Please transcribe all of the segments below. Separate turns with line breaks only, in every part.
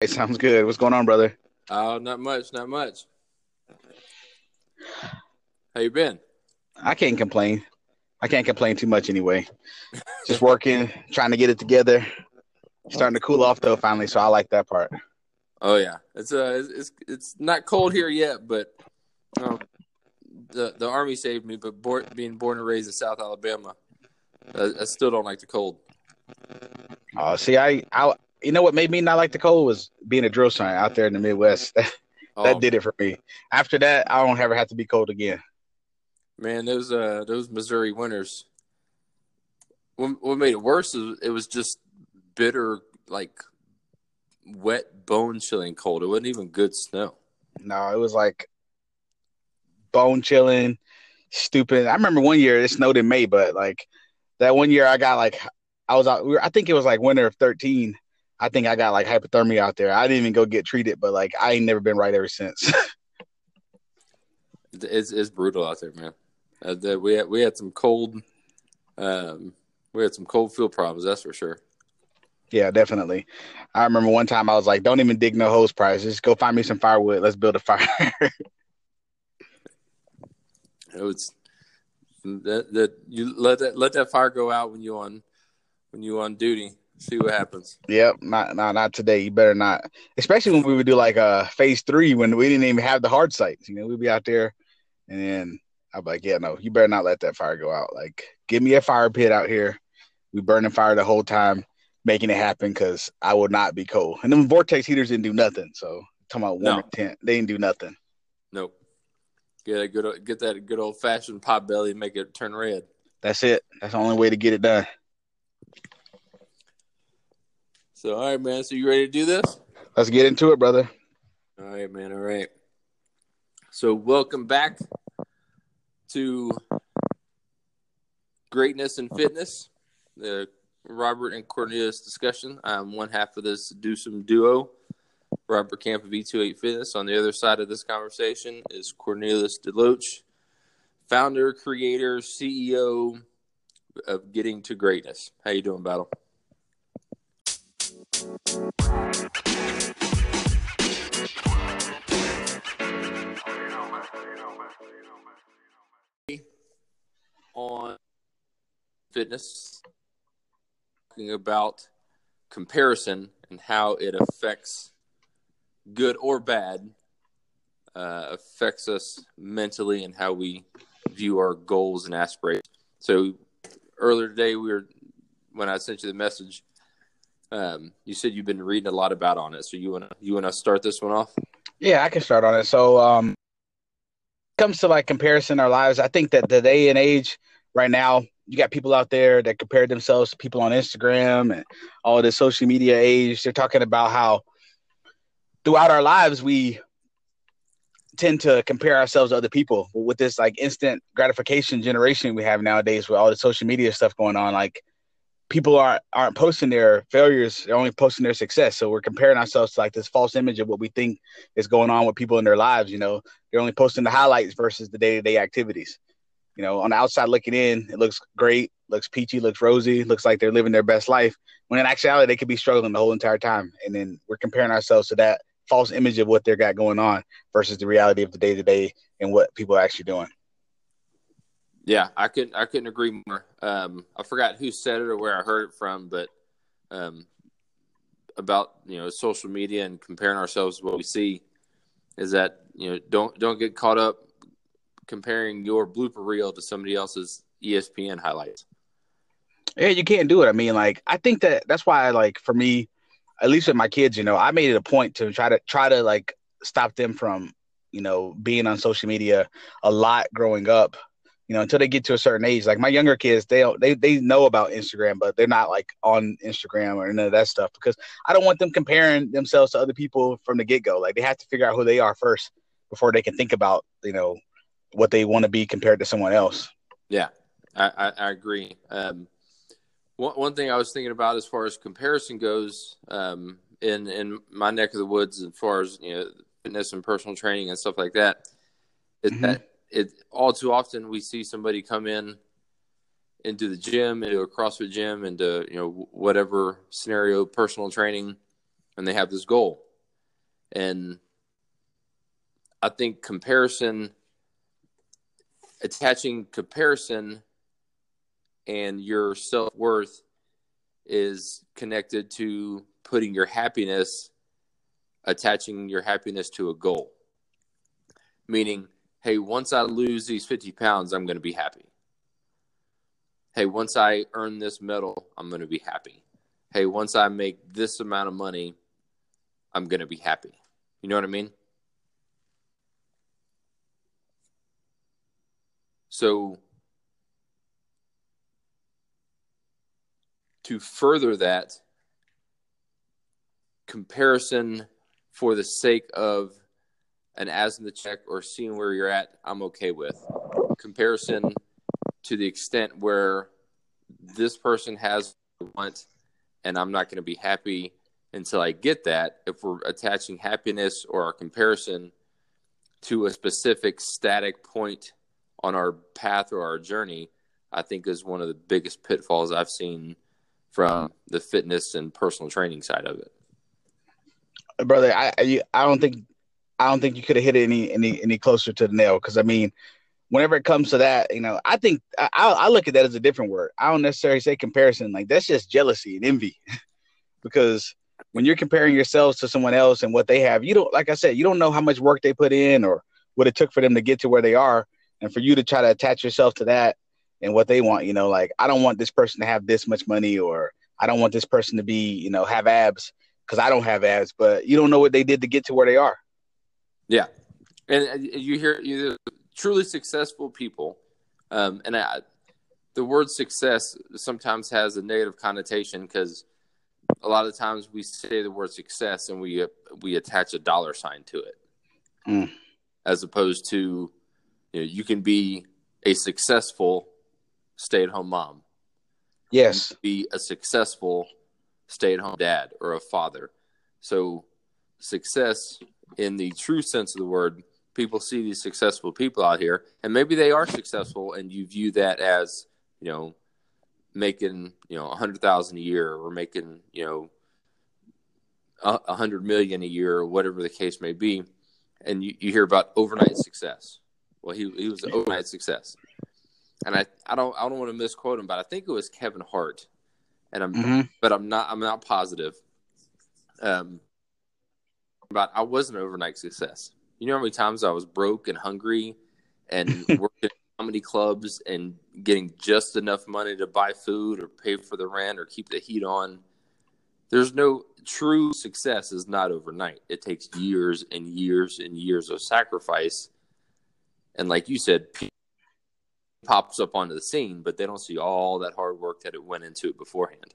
Hey, sounds good. What's going on, brother?
Oh, not much, not much. How you been?
I can't complain. I can't complain too much anyway. Just working, trying to get it together. Starting to cool off though, finally. So I like that part.
Oh yeah, it's uh, it's it's not cold here yet, but um, the the army saved me. But born, being born and raised in South Alabama, I, I still don't like the cold.
Oh, see, I, I, you know what made me not like the cold was being a drill sergeant out there in the Midwest. that
Oh,
did it for me. After that, I don't ever have to be cold again.
man, those uh those Missouri winters. What, what made it worse is it was just bitter, like wet, bone chilling cold. It wasn't even good snow.
No, it was like bone chilling, stupid. I remember one year it snowed in May, but like that one year I got like I was out. I think it was like winter of thirteen. I think I got like hypothermia out there. I didn't even go get treated, but like I ain't never been right ever since.
It's it's brutal out there, man. Uh, the, we had we had some cold, um, we had some cold field problems. That's for sure.
yeah, definitely. I remember one time I was like, "Don't even dig no hose prize. Just go find me some firewood. Let's build a fire."
It was that that you let that let that fire go out when you on when you on duty. See what happens.
Yep, not not not today. You better not. Especially when we would do like uh phase three when we didn't even have the hard sites. You know, we'd be out there and then I'd be like, Yeah, no, you better not let that fire go out. Like, give me a fire pit out here. We burning fire the whole time, making it happen because I would not be cold. And then vortex heaters didn't do nothing. So talking about warm
No.
tent, they didn't do nothing.
Nope. Get a good get that good old fashioned pot belly and make it turn red.
That's it. That's the only way to get it done.
So all right, man. So you ready to do this?
Let's get into it, brother.
All right, man. All right. So, welcome back to Greatness and Fitness, the Robert and Cornelius discussion. I'm one half of this Dewsome duo, Robert Camp of E28 Fitness. On the other side of this conversation is Cornelius Deloach, founder, creator, CEO of Getting to Greatness. How you doing, Battle? On fitness, talking about comparison and how it affects good or bad, uh, affects us mentally and how we view our goals and aspirations. So earlier today, we were when I sent you the message. Um, you said you've been reading a lot about on it, so you wanna you wanna start this one off?
Yeah, I can start on it. So, um, comes to like comparison our lives, I think that the day and age right now, you got people out there that compare themselves to people on Instagram and all the social media age. They're talking about how throughout our lives we tend to compare ourselves to other people. With this like instant gratification generation we have nowadays with all the social media stuff going on, like people aren't aren't posting their failures, they're only posting their success. So we're comparing ourselves to like this false image of what we think is going on with people in their lives. You know, they're only posting the highlights versus the day to day activities. You know, on the outside looking in, it looks great, looks peachy, looks rosy, looks like they're living their best life. When in actuality, they could be struggling the whole entire time. And then we're comparing ourselves to that false image of what they got going on versus the reality of the day to day and what people are actually doing.
Yeah, I couldn't I couldn't agree more. Um, I forgot who said it or where I heard it from, but um, about you know social media and comparing ourselves to what we see is that you know don't don't get caught up comparing your blooper reel to somebody else's ESPN highlights.
Yeah, you can't do it. I mean, like, I think that that's why, like, for me, at least with my kids, you know, I made it a point to try to try to like stop them from, you know, being on social media a lot growing up. You know, until they get to a certain age. Like my younger kids, they don't, they they know about Instagram, but they're not like on Instagram or none of that stuff because I don't want them comparing themselves to other people from the get go. Like they have to figure out who they are first before they can think about, you know, what they want to be compared to someone else.
Yeah, I, I, I agree. Um, one one thing I was thinking about as far as comparison goes, um, in in my neck of the woods, as far as you know, fitness and personal training and stuff like that, is
Mhm.
that it all too often we see somebody come in into the gym, into a CrossFit gym, into you know whatever scenario, personal training, and they have this goal, And I think comparison, attaching comparison and your self worth is connected to putting your happiness, attaching your happiness to a goal. Meaning, hey, once I lose these 50 pounds, I'm going to be happy. Hey, once I earn this medal, I'm going to be happy. Hey, once I make this amount of money, I'm going to be happy. You know what I mean? So, to further that comparison for the sake of an as in the check or seeing where you're at, I'm okay with. Comparison to the extent where this person has want and I'm not going to be happy until I get that. If we're attaching happiness or our comparison to a specific static point on our path or our journey, I think is one of the biggest pitfalls I've seen from the fitness and personal training side of it.
Brother, I I don't think I don't think you could have hit it any any any closer to the nail because I mean, whenever it comes to that, you know, I think I, I look at that as a different word. I don't necessarily say comparison. Like that's just jealousy and envy, because when you're comparing yourselves to someone else and what they have, you don't like I said, you don't know how much work they put in or what it took for them to get to where they are, and for you to try to attach yourself to that and what they want. You know, like I don't want this person to have this much money, or I don't want this person to be, you know, have abs because I don't have abs. But you don't know what they did to get to where they are.
Yeah, and you hear you truly successful people, um, and I, the word success sometimes has a negative connotation because a lot of times we say the word success and we we attach a dollar sign to it, mm. as opposed to you know you can be a successful stay at home mom.
Yes.
Be a successful stay at home dad or a father. So, success in the true sense of the word, people see these successful people out here, and maybe they are successful, and you view that as, you know, making, you know, a hundred thousand a year or making, you know, a hundred million a year or whatever the case may be. And you, you hear about overnight success. Well, he, he was an overnight success and I, I don't I don't want to misquote him, but I think it was Kevin Hart, and I'm mm-hmm. but I'm not I'm not positive. Um, but I was an overnight success. You know how many times I was broke and hungry, and working in comedy clubs and getting just enough money to buy food or pay for the rent or keep the heat on. There's no true success is not overnight. It takes years and years and years of sacrifice. And like you said, pops up onto the scene, but they don't see all that hard work that it went into it beforehand.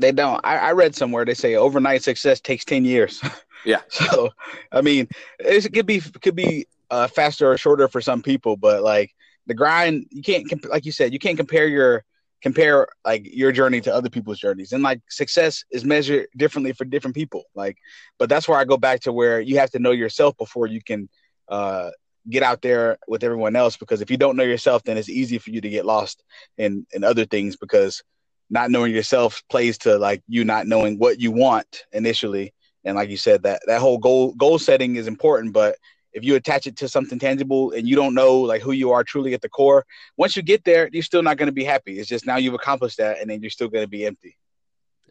They don't. I, I read somewhere they say overnight success takes ten years.
Yeah.
so, I mean, it could be could be uh, faster or shorter for some people, but like the grind, you can't comp- like you said, you can't compare your compare like your journey to other people's journeys and like success is measured differently for different people like but that's where i go back to where you have to know yourself before you can uh get out there with everyone else because if you don't know yourself then it's easy for you to get lost in in other things because not knowing yourself plays to like you not knowing what you want initially and like you said that that whole goal goal setting is important but if you attach it to something tangible and you don't know like who you are truly at the core once you get there you're still not going to be happy it's just now you've accomplished that and then you're still going to be empty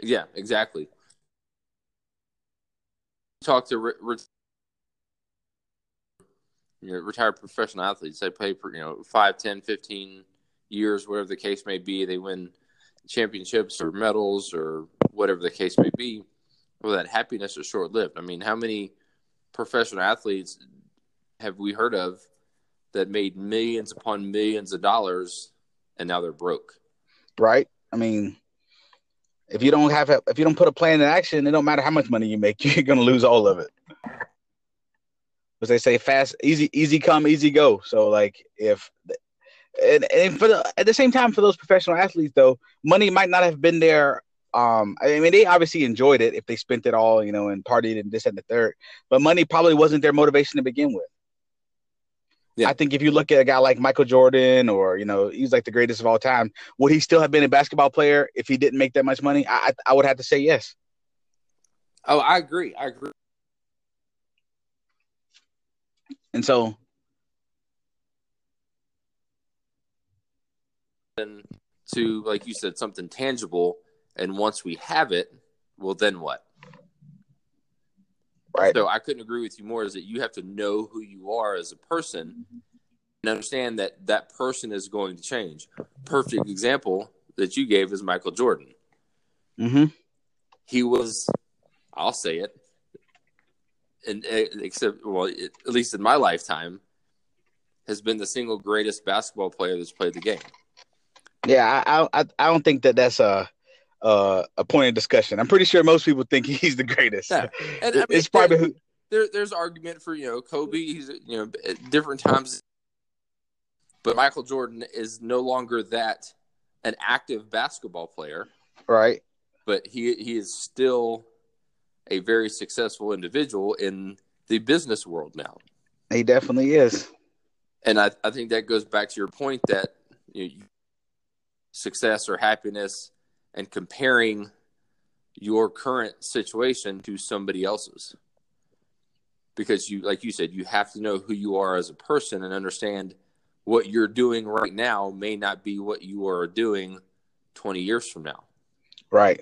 yeah exactly talk to you know, retired professional athletes. They play for, you know, 5, 10, 15 years, whatever the case may be. They win championships or medals or whatever the case may be. Well, that happiness is short lived. I mean, how many professional athletes have we heard of that made millions upon millions of dollars and now they're broke?
Right. I mean, if you don't have a, if you don't put a plan in action, it don't matter how much money you make, you're going to lose all of it Because they say, fast, easy, easy come, easy go. So like if and, and for the, at the same time for those professional athletes though, money might not have been there. Um, I mean, they obviously enjoyed it if they spent it all, you know, and partied and this and the third. But money probably wasn't their motivation to begin with. Yeah. I think if you look at a guy like Michael Jordan, or you know, he's like the greatest of all time, would he still have been a basketball player if he didn't make that much money? I I would have to say yes.
Oh, I agree. I agree
And so
to like you said something tangible and once we have it well then what?
Right.
So i couldn't agree with you more is that you have to know who you are as a person and understand that that person is going to change. Perfect example that you gave is michael jordan.
Mm-hmm.
he was i'll say it and eh, except well at least in my lifetime has been the single greatest basketball player that's played the game
yeah, I I I don't think that that's a a, a point of discussion. I'm pretty sure most people think he's the greatest. Yeah. And, I mean, it's probably
there, there, there's argument for you know Kobe. He's you know at different times, but Michael Jordan is no longer that an active basketball player,
right?
But he he is still a very successful individual in the business world now.
He definitely is.
And I, I think that goes back to your point that you, know, success or happiness and comparing your current situation to somebody else's. Because you like you said you have to know who you are as a person and understand what you're doing right now may not be what you are doing 20 years from now.
Right.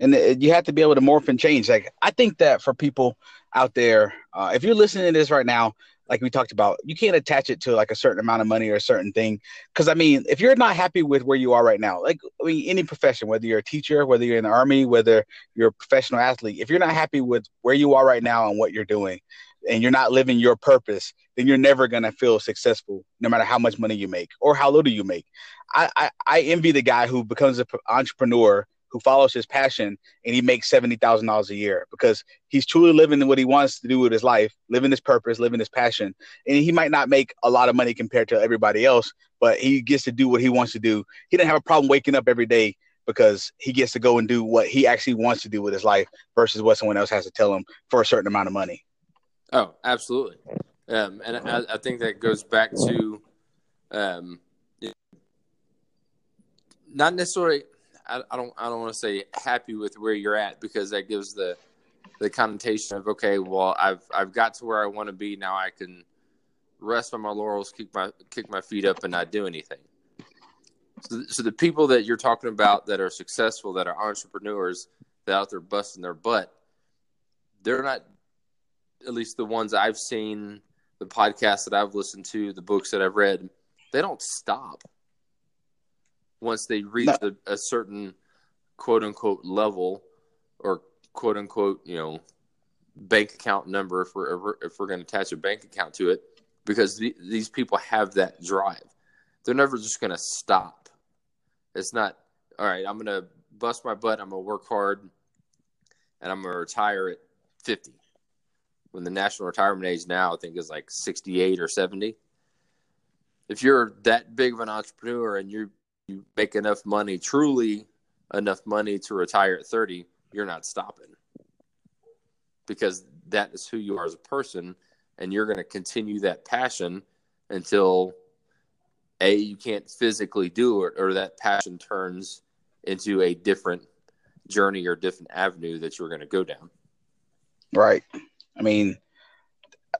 And you have to be able to morph and change. Like i think that for people out there uh, if you're listening to this right now like we talked about, you can't attach it to like a certain amount of money or a certain thing. Because I mean, if you're not happy with where you are right now, like I mean, any profession, whether you're a teacher, whether you're in the army, whether you're a professional athlete, if you're not happy with where you are right now and what you're doing, and you're not living your purpose, then you're never gonna feel successful, no matter how much money you make or how little you make. I I, I envy the guy who becomes an entrepreneur who follows his passion and he makes seventy thousand dollars a year because he's truly living what he wants to do with his life, living his purpose, living his passion. And he might not make a lot of money compared to everybody else, but he gets to do what he wants to do. He doesn't have a problem waking up every day because he gets to go and do what he actually wants to do with his life versus what someone else has to tell him for a certain amount of money.
Oh, absolutely. Um, and I, I, think that goes back to um, not necessarily I, I don't I don't want to say happy with where you're at because that gives the the connotation of okay, well I've I've got to where I want to be now. I can rest on my laurels, kick my kick my feet up, and not do anything. So, so the people that you're talking about that are successful, that are entrepreneurs, that out there busting their butt, they're not at least the ones I've seen, the podcasts that I've listened to, the books that I've read, they don't stop once they reach no. a, a certain quote unquote level or quote unquote you know bank account number if we're if we're going to attach a bank account to it because the, these people have that drive. They're never just going to stop. It's not all right i'm going to bust my butt i'm going to work hard and i'm going to retire at 50 when the national retirement age now i think is like 68 or 70 if you're that big of an entrepreneur and you you make enough money, truly enough money to retire at 30, you're not stopping because that is who you are as a person. And you're going to continue that passion until A, you can't physically do it, or that passion turns into a different journey or different avenue that you're going to go down.
Right. I mean,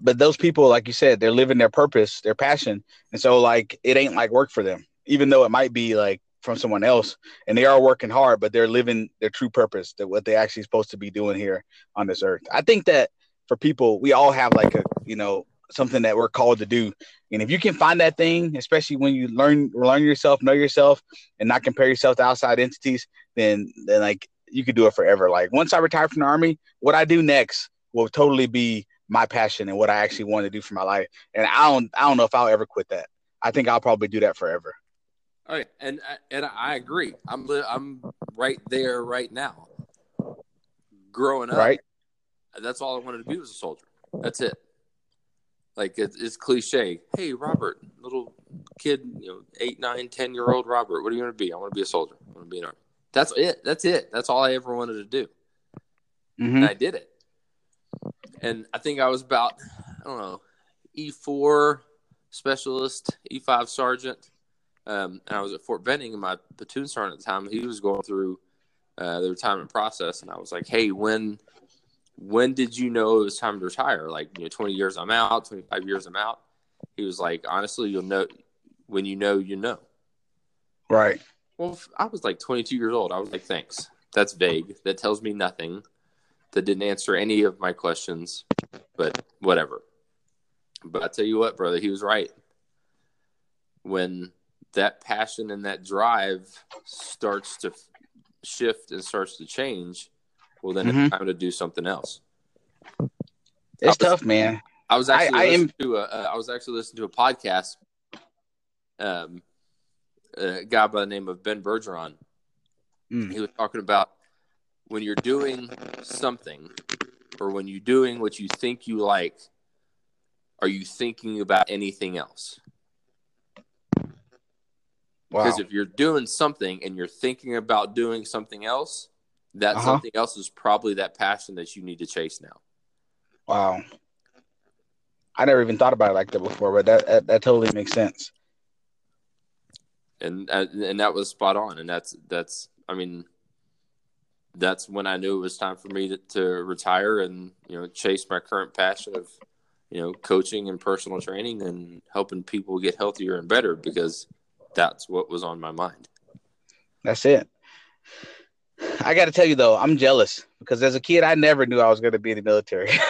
but those people, like you said, they're living their purpose, their passion. And so, like, it ain't like work for them even though it might be like from someone else and they are working hard but they're living their true purpose that what they actually supposed to be doing here on this earth. I think that for people we all have like a you know something that we're called to do. And if you can find that thing especially when you learn learn yourself know yourself and not compare yourself to outside entities then then like you could do it forever. Like once i retire from the army what i do next will totally be my passion and what i actually want to do for my life. And i don't i don't know if i'll ever quit that. I think i'll probably do that forever
all right, and and I agree. I'm I'm right there right now. Growing up,
right?
That's all I wanted to be was a soldier. That's it. Like it's, it's cliche. Hey, Robert, little kid, you know, eight, nine, ten year old Robert. What are you going to be? I want to be a soldier. I want to be an army. That's it. That's it. That's all I ever wanted to do. Mm-hmm. And I did it. And I think I was about, I don't know, E four specialist, E five sergeant um, and I was at Fort Benning, and my platoon sergeant at the time, he was going through uh, the retirement process, and I was like, "Hey, when when did you know it was time to retire? Like, you know, 20 years I'm out, 25 years I'm out. He was like, honestly, you'll know when you know, you know.
Right.
Well, I was like 22 years old. I was like, thanks. That's vague. That tells me nothing. That didn't answer any of my questions, but whatever. But I tell you what, brother, he was right. When that passion and that drive starts to shift and starts to change, well, then mm-hmm. it's time to do something else.
It's was, tough, man.
I was actually I, I am... to a, uh, I was actually listening to a podcast. Um, a guy by the name of Ben Bergeron. Mm. He was talking about when you're doing something, or when you're doing what you think you like. Are you thinking about anything else? Because wow. if you're doing something and you're thinking about doing something else, that uh-huh. something else is probably that passion that you need to chase now.
Wow. I never even thought about it like that before, but that that, that totally makes sense.
And and that was spot on, and that's that's I mean, that's when I knew it was time for me to, to retire and you know chase my current passion of you know coaching and personal training and helping people get healthier and better because that's what was on my mind.
That's it. I got to tell you though, I'm jealous because as a kid, I never knew I was going to be in the military.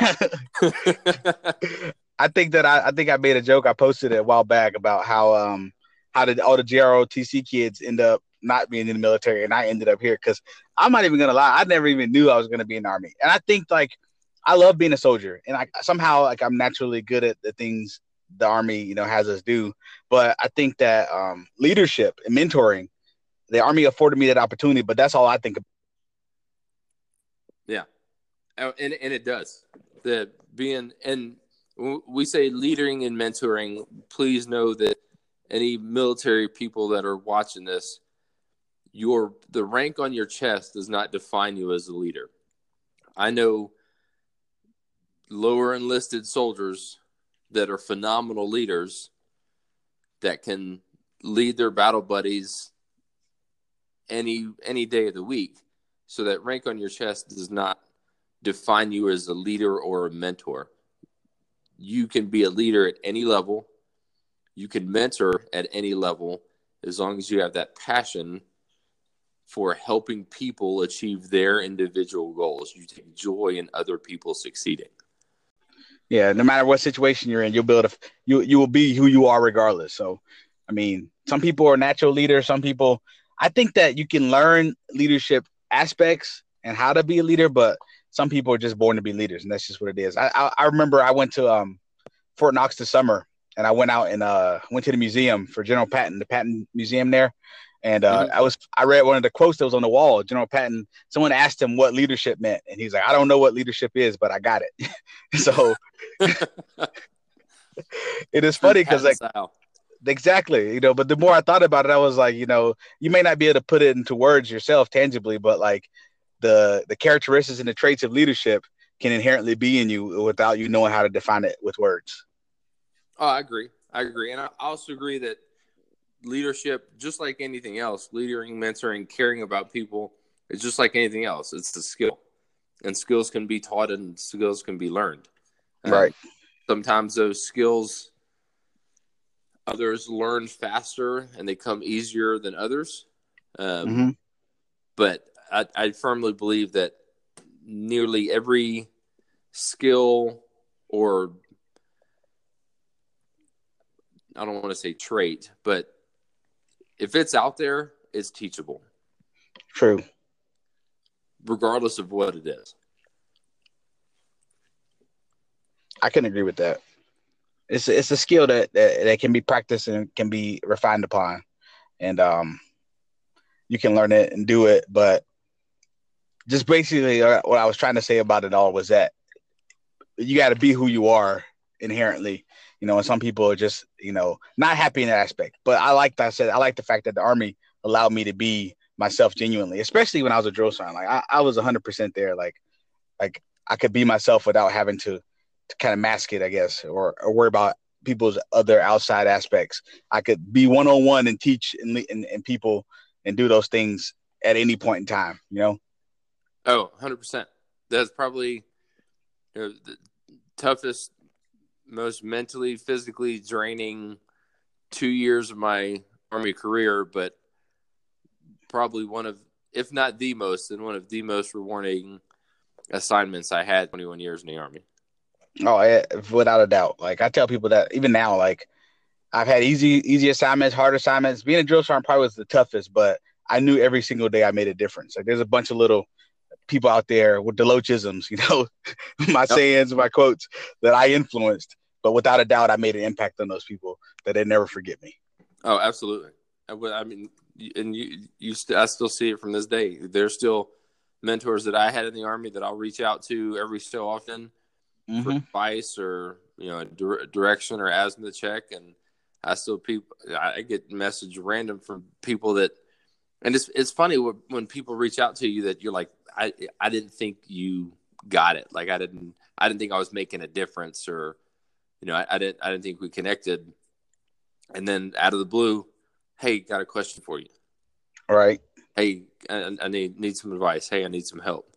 I think that I, I think I made a joke. I posted it a while back about how um how did all the JROTC kids end up not being in the military, and I ended up here because I'm not even gonna lie, I never even knew I was gonna be in the army, and I think like I love being a soldier, and I somehow like I'm naturally good at the things the army you know has us do, but I think that um, leadership and mentoring, the army afforded me that opportunity, but that's all I think. About.
Yeah, oh, and and it does the being and we say leading and mentoring. Please know that any military people that are watching this, your the rank on your chest does not define you as a leader. I know lower enlisted soldiers that are phenomenal leaders that can lead their battle buddies any any day of the week. So that rank on your chest does not define you as a leader or a mentor. You can be a leader at any level. You can mentor at any level as long as you have that passion for helping people achieve their individual goals. You take joy in other people succeeding.
Yeah, no matter what situation you're in, you'll build a you you will be who you are regardless. So, I mean, some people are natural leaders. Some people, I think that you can learn leadership aspects and how to be a leader, but some people are just born to be leaders, and that's just what it is. I I, I remember I went to um, Fort Knox this summer, and I went out and uh, went to the museum for General Patton, the Patton Museum there, and uh, mm-hmm. I was I read one of the quotes that was on the wall. General Patton. Someone asked him what leadership meant, and he's like, "I don't know what leadership is, but I got it." so it is funny because like style. exactly, you know. But the more I thought about it, I was like, you know, you may not be able to put it into words yourself tangibly, but like the the characteristics and the traits of leadership can inherently be in you without you knowing how to define it with words.
Oh, I agree. I agree, and I also agree that leadership, just like anything else, leading, mentoring, caring about people, it's just like anything else. It's the skill, and skills can be taught and skills can be learned.
Right.
sometimes those skills others learn faster and they come easier than others. Um, mm-hmm. But I, I firmly believe that nearly every skill or I don't want to say trait, but if it's out there, it's teachable.
True.
Regardless of what it is.
I can agree with that. It's a, it's a skill that, that that can be practiced and can be refined upon, and um, you can learn it and do it. But just basically, uh, what I was trying to say about it all was that you got to be who you are inherently you know, and some people are just, you know, not happy in that aspect. But I like that I said, I like the fact that the army allowed me to be myself genuinely, especially when I was a drill sergeant. Like I, I was hundred percent there. Like, like I could be myself without having to, to kind of mask it, I guess, or, or worry about people's other outside aspects. I could be one on one and teach and, and, and people and do those things at any point in time, you know?
Oh, 100%. That's probably you know, the toughest, most mentally, physically draining two years of my army career, but probably one of, if not the most, and one of the most rewarding assignments I had 21 years in the army.
Oh, yeah, without a doubt. Like I tell people that even now, like I've had easy, easy assignments, hard assignments. Being a drill sergeant probably was the toughest, but I knew every single day I made a difference. Like there's a bunch of little people out there with Deloachisms, you know, my yep. sayings, my quotes that I influenced. But without a doubt, I made an impact on those people that they never forget me.
Oh, absolutely. I mean, and you, you, st- I still see it from this day. There's still mentors that I had in the army that I'll reach out to every so often mm-hmm. for advice or you know dire- direction or azimuth check, and I still people I get message random from people that, and it's it's funny when people reach out to you that you're like I I didn't think you got it like I didn't I didn't think I was making a difference or you know I, I didn't I didn't think we connected, and then out of the blue, hey, got a question for you.
All right.
Hey, I, I need need some advice. Hey, I need some help,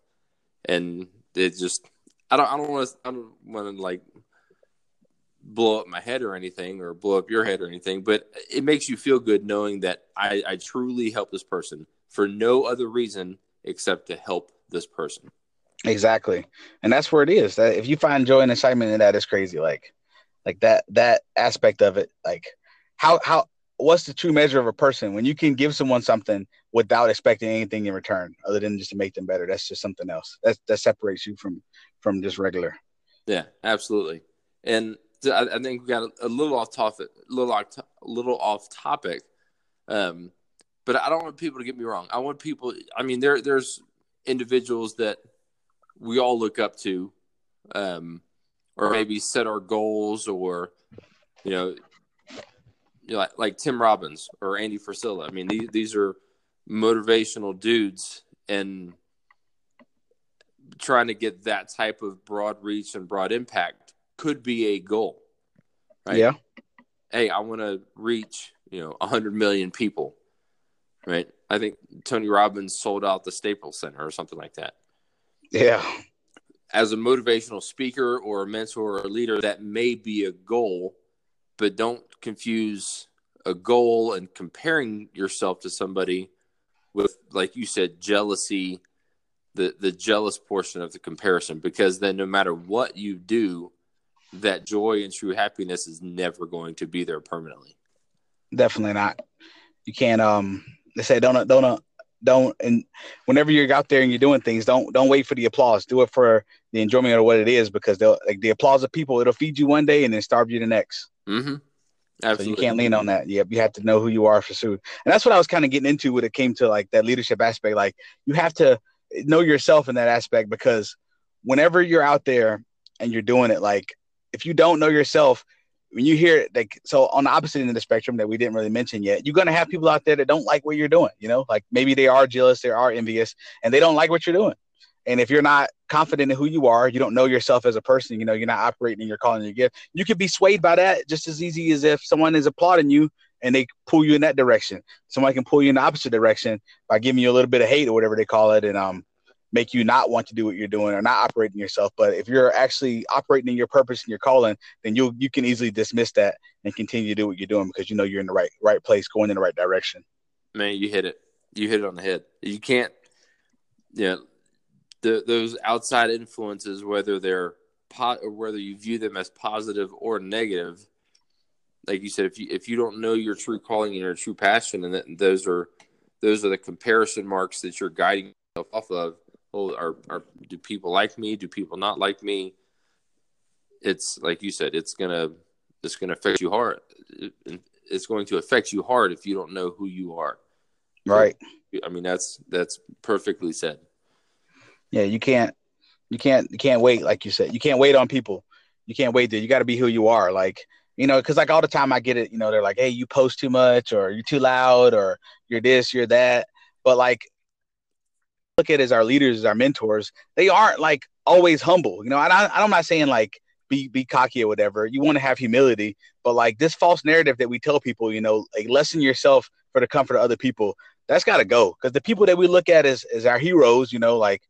and it just I don't I don't want to I don't want to like blow up my head or anything or blow up your head or anything, but it makes you feel good knowing that I, I truly help this person for no other reason except to help this person.
Exactly. And that's where it is. That if you find joy and excitement in that, it's crazy. Like like that that aspect of it, like how how what's the true measure of a person when you can give someone something without expecting anything in return other than just to make them better that's just something else that that separates you from from just regular
yeah absolutely and I, I think we got a, a, little off topic a little off, a little off topic um but i don't want people to get me wrong i want people i mean there there's individuals that we all look up to um or maybe set our goals or you know you know, like, like Tim Robbins or Andy Frisella. I mean, these these are motivational dudes, and trying to get that type of broad reach and broad impact could be a goal.
Right? Yeah.
Hey, I want to reach you know hundred million people. Right. I think Tony Robbins sold out the Staples Center or something like that.
Yeah.
As a motivational speaker or a mentor or a leader, that may be a goal but don't confuse a goal and comparing yourself to somebody with like you said jealousy the the jealous portion of the comparison because then no matter what you do that joy and true happiness is never going to be there permanently
definitely not you can't um they say don't don't don't and whenever you're out there and you're doing things don't don't wait for the applause do it for the enjoyment of what it is because they'll like the applause of people it'll feed you one day and then starve you the next
mm-hmm.
Absolutely. So you can't lean on that. Yep, you have to know who you are for sure. And that's what I was kind of getting into when it came to like that leadership aspect. Like you have to know yourself in that aspect because whenever you're out there and you're doing it, like if you don't know yourself, when you hear like so on the opposite end of the spectrum that we didn't really mention yet, you're gonna have people out there that don't like what you're doing. You know, like maybe they are jealous, they are envious, and they don't like what you're doing. And if you're not confident in who you are, you don't know yourself as a person, you know, you're not operating in your calling your gift, you could be swayed by that just as easy as if someone is applauding you and they pull you in that direction. Someone can pull you in the opposite direction by giving you a little bit of hate or whatever they call it and um make you not want to do what you're doing or not operating yourself. But if you're actually operating in your purpose and your calling, then you you can easily dismiss that and continue to do what you're doing because you know you're in the right right place, going in the right direction.
Man, you hit it. You hit it on the head. You can't yeah, the, those outside influences, whether they're pot or whether you view them as positive or negative, like you said, if you if you don't know your true calling and your true passion, and that, those are those are the comparison marks that you're guiding yourself off of. Oh, are, are do people like me? Do people not like me? It's like you said, it's gonna it's gonna affect you hard. It's going to affect you hard if you don't know who you are.
Right.
I mean, that's that's perfectly said.
Yeah, you can't, you can't, you can't wait. Like you said, you can't wait on people. You can't wait. There, you got to be who you are. Like you know, because like all the time I get it. You know, they're like, hey, you post too much, or you're too loud, or you're this, you're that. But like, look at as our leaders, as our mentors, they aren't like always humble. You know, and I, I'm not saying like be be cocky or whatever. You want to have humility, but like this false narrative that we tell people, you know, like lessen yourself for the comfort of other people. That's got to go because the people that we look at as as our heroes, you know, like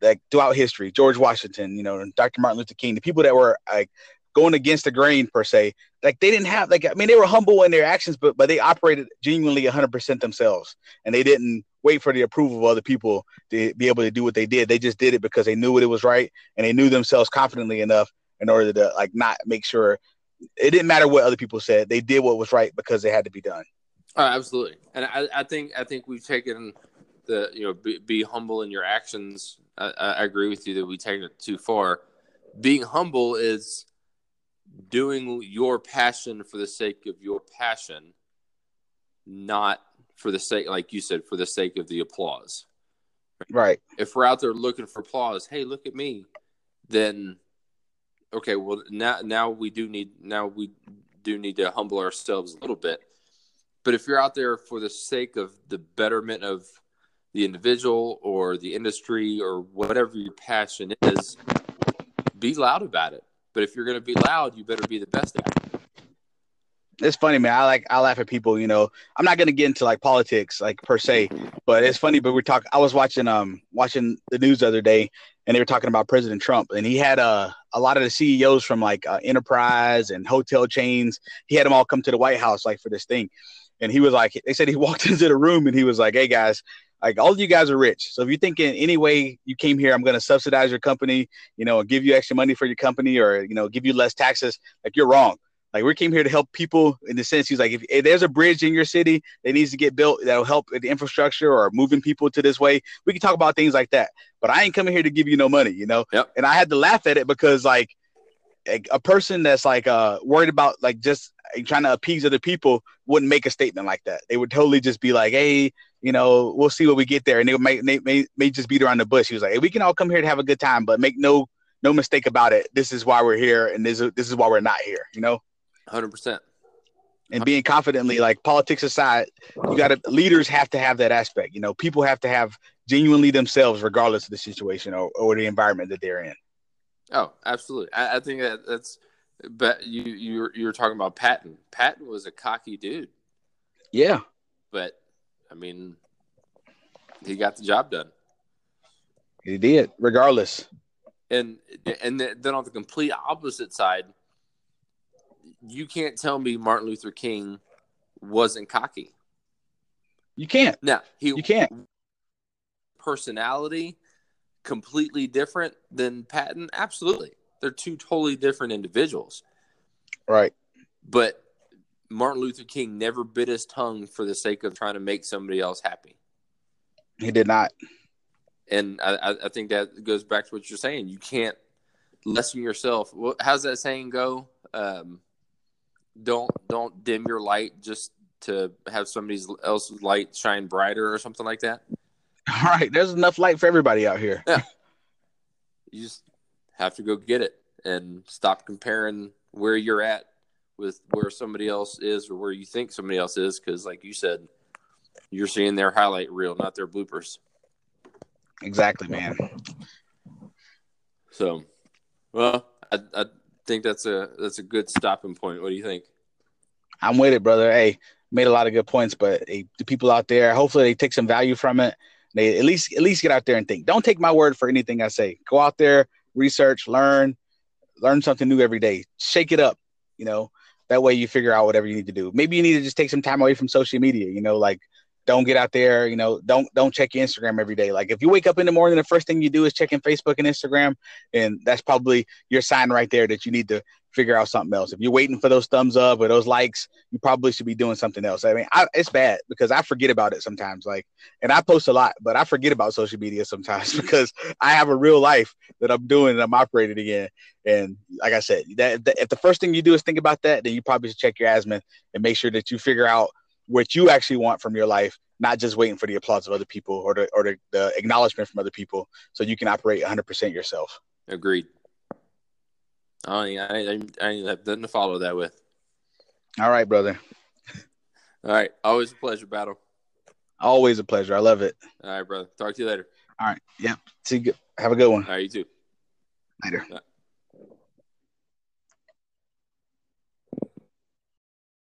like throughout history, George Washington, you know, Dr. Martin Luther King, the people that were like going against the grain per se, like they didn't have like I mean they were humble in their actions, but but they operated genuinely 100% themselves, and they didn't wait for the approval of other people to be able to do what they did. They just did it because they knew what it was right, and they knew themselves confidently enough in order to like not make sure it didn't matter what other people said. They did what was right because it had to be done.
Oh, absolutely, and I, I think I think we've taken the you know be, be humble in your actions. I, I, agree with you that we take it too far. Being humble is doing your passion for the sake of your passion, not for the sake, like you said, for the sake of the applause.
Right.
If we're out there looking for applause, hey, look at me, then okay, well now now we do need now we do need to humble ourselves a little bit. But if you're out there for the sake of the betterment of the individual or the industry or whatever your passion is, be loud about it. But if you're going to be loud, you better be the best at it.
It's funny, man. I like I laugh at people. You know, I'm not gonna get into like politics, like per se, but it's funny. But we're talking. I was watching um watching the news the other day, and they were talking about President Trump, and he had uh, a lot of the CEOs from like uh, Enterprise and hotel chains. He had them all come to the White House like for this thing, and he was like, they said he walked into the room and he was like, "Hey guys, like all of you guys are rich. So if you think in any way you came here, I'm going to subsidize your company, you know, give you extra money for your company or, you know, give you less taxes, like you're wrong. Like we came here to help people in the sense he's like, if, if there's a bridge in your city that needs to get built that'll help the infrastructure or moving people to this way, we can talk about things like that. But I ain't coming here to give you no money, you know?
Yep.
And I had to laugh at it because like a person that's like uh worried about like just trying to appease other people wouldn't make a statement like that. They would totally just be like, "Hey, you know, we'll see what we get there," and they may they may, may just beat around the bush. He was like, "Hey, we can all come here to have a good time, but make no no mistake about it. This is why we're here, and this is this is why we're not here." You know,
hundred percent.
And being confidently, like politics aside, you got to leaders have to have that aspect. You know, people have to have genuinely themselves, regardless of the situation or, or the environment that they're in.
Oh, absolutely. I, I think that that's but you you you're talking about Patton. Patton was a cocky dude.
Yeah,
but I mean, he got the job done.
He did, regardless.
And and then on the complete opposite side, you can't tell me Martin Luther King wasn't cocky.
You can't.
Now he
you can't.
Personality completely different than Patton. Absolutely they're two totally different individuals.
Right.
But Martin Luther King never bit his tongue for the sake of trying to make somebody else happy.
He did not.
And I, I think that goes back to what you're saying. You can't lessen yourself. How's that saying go? Um, don't don't dim your light just to have somebody else's light shine brighter or something like that.
All right, there's enough light for everybody out here.
Yeah. You just have to go get it and stop comparing where you're at with where somebody else is or where you think somebody else is because like you said you're seeing their highlight reel not their bloopers
exactly man
so well I, I think that's a that's a good stopping point. What do you think?
I'm with it brother. Hey made a lot of good points but hey, the people out there hopefully they take some value from it. They at least at least get out there and think. Don't take my word for anything i say. Go out there research, learn, learn something new every day. Shake it up, you know. That way you figure out whatever you need to do. Maybe you need to just take some time away from social media, you know, like don't get out there, you know, don't don't check your Instagram every day. Like if you wake up in the morning, the first thing you do is checking Facebook and Instagram, and that's probably your sign right there that you need to figure out something else. If you're waiting for those thumbs up or those likes, you probably should be doing something else. I mean, I, it's bad because I forget about it sometimes. Like, and I post a lot, but I forget about social media sometimes because I have a real life that I'm doing and I'm operating again. And like I said, that, that if the first thing you do is think about that, then you probably should check your azimuth and make sure that you figure out what you actually want from your life, not just waiting for the applause of other people or the or the, the acknowledgement from other people, so you can operate 100% yourself.
Agreed. I I, I have nothing to follow that with.
All right, brother.
All right. Always a pleasure, Battle.
Always a pleasure. I love it.
All right, brother. Talk to you later.
All right. Yep. See you. Have a good one.
All right, you too.
Later.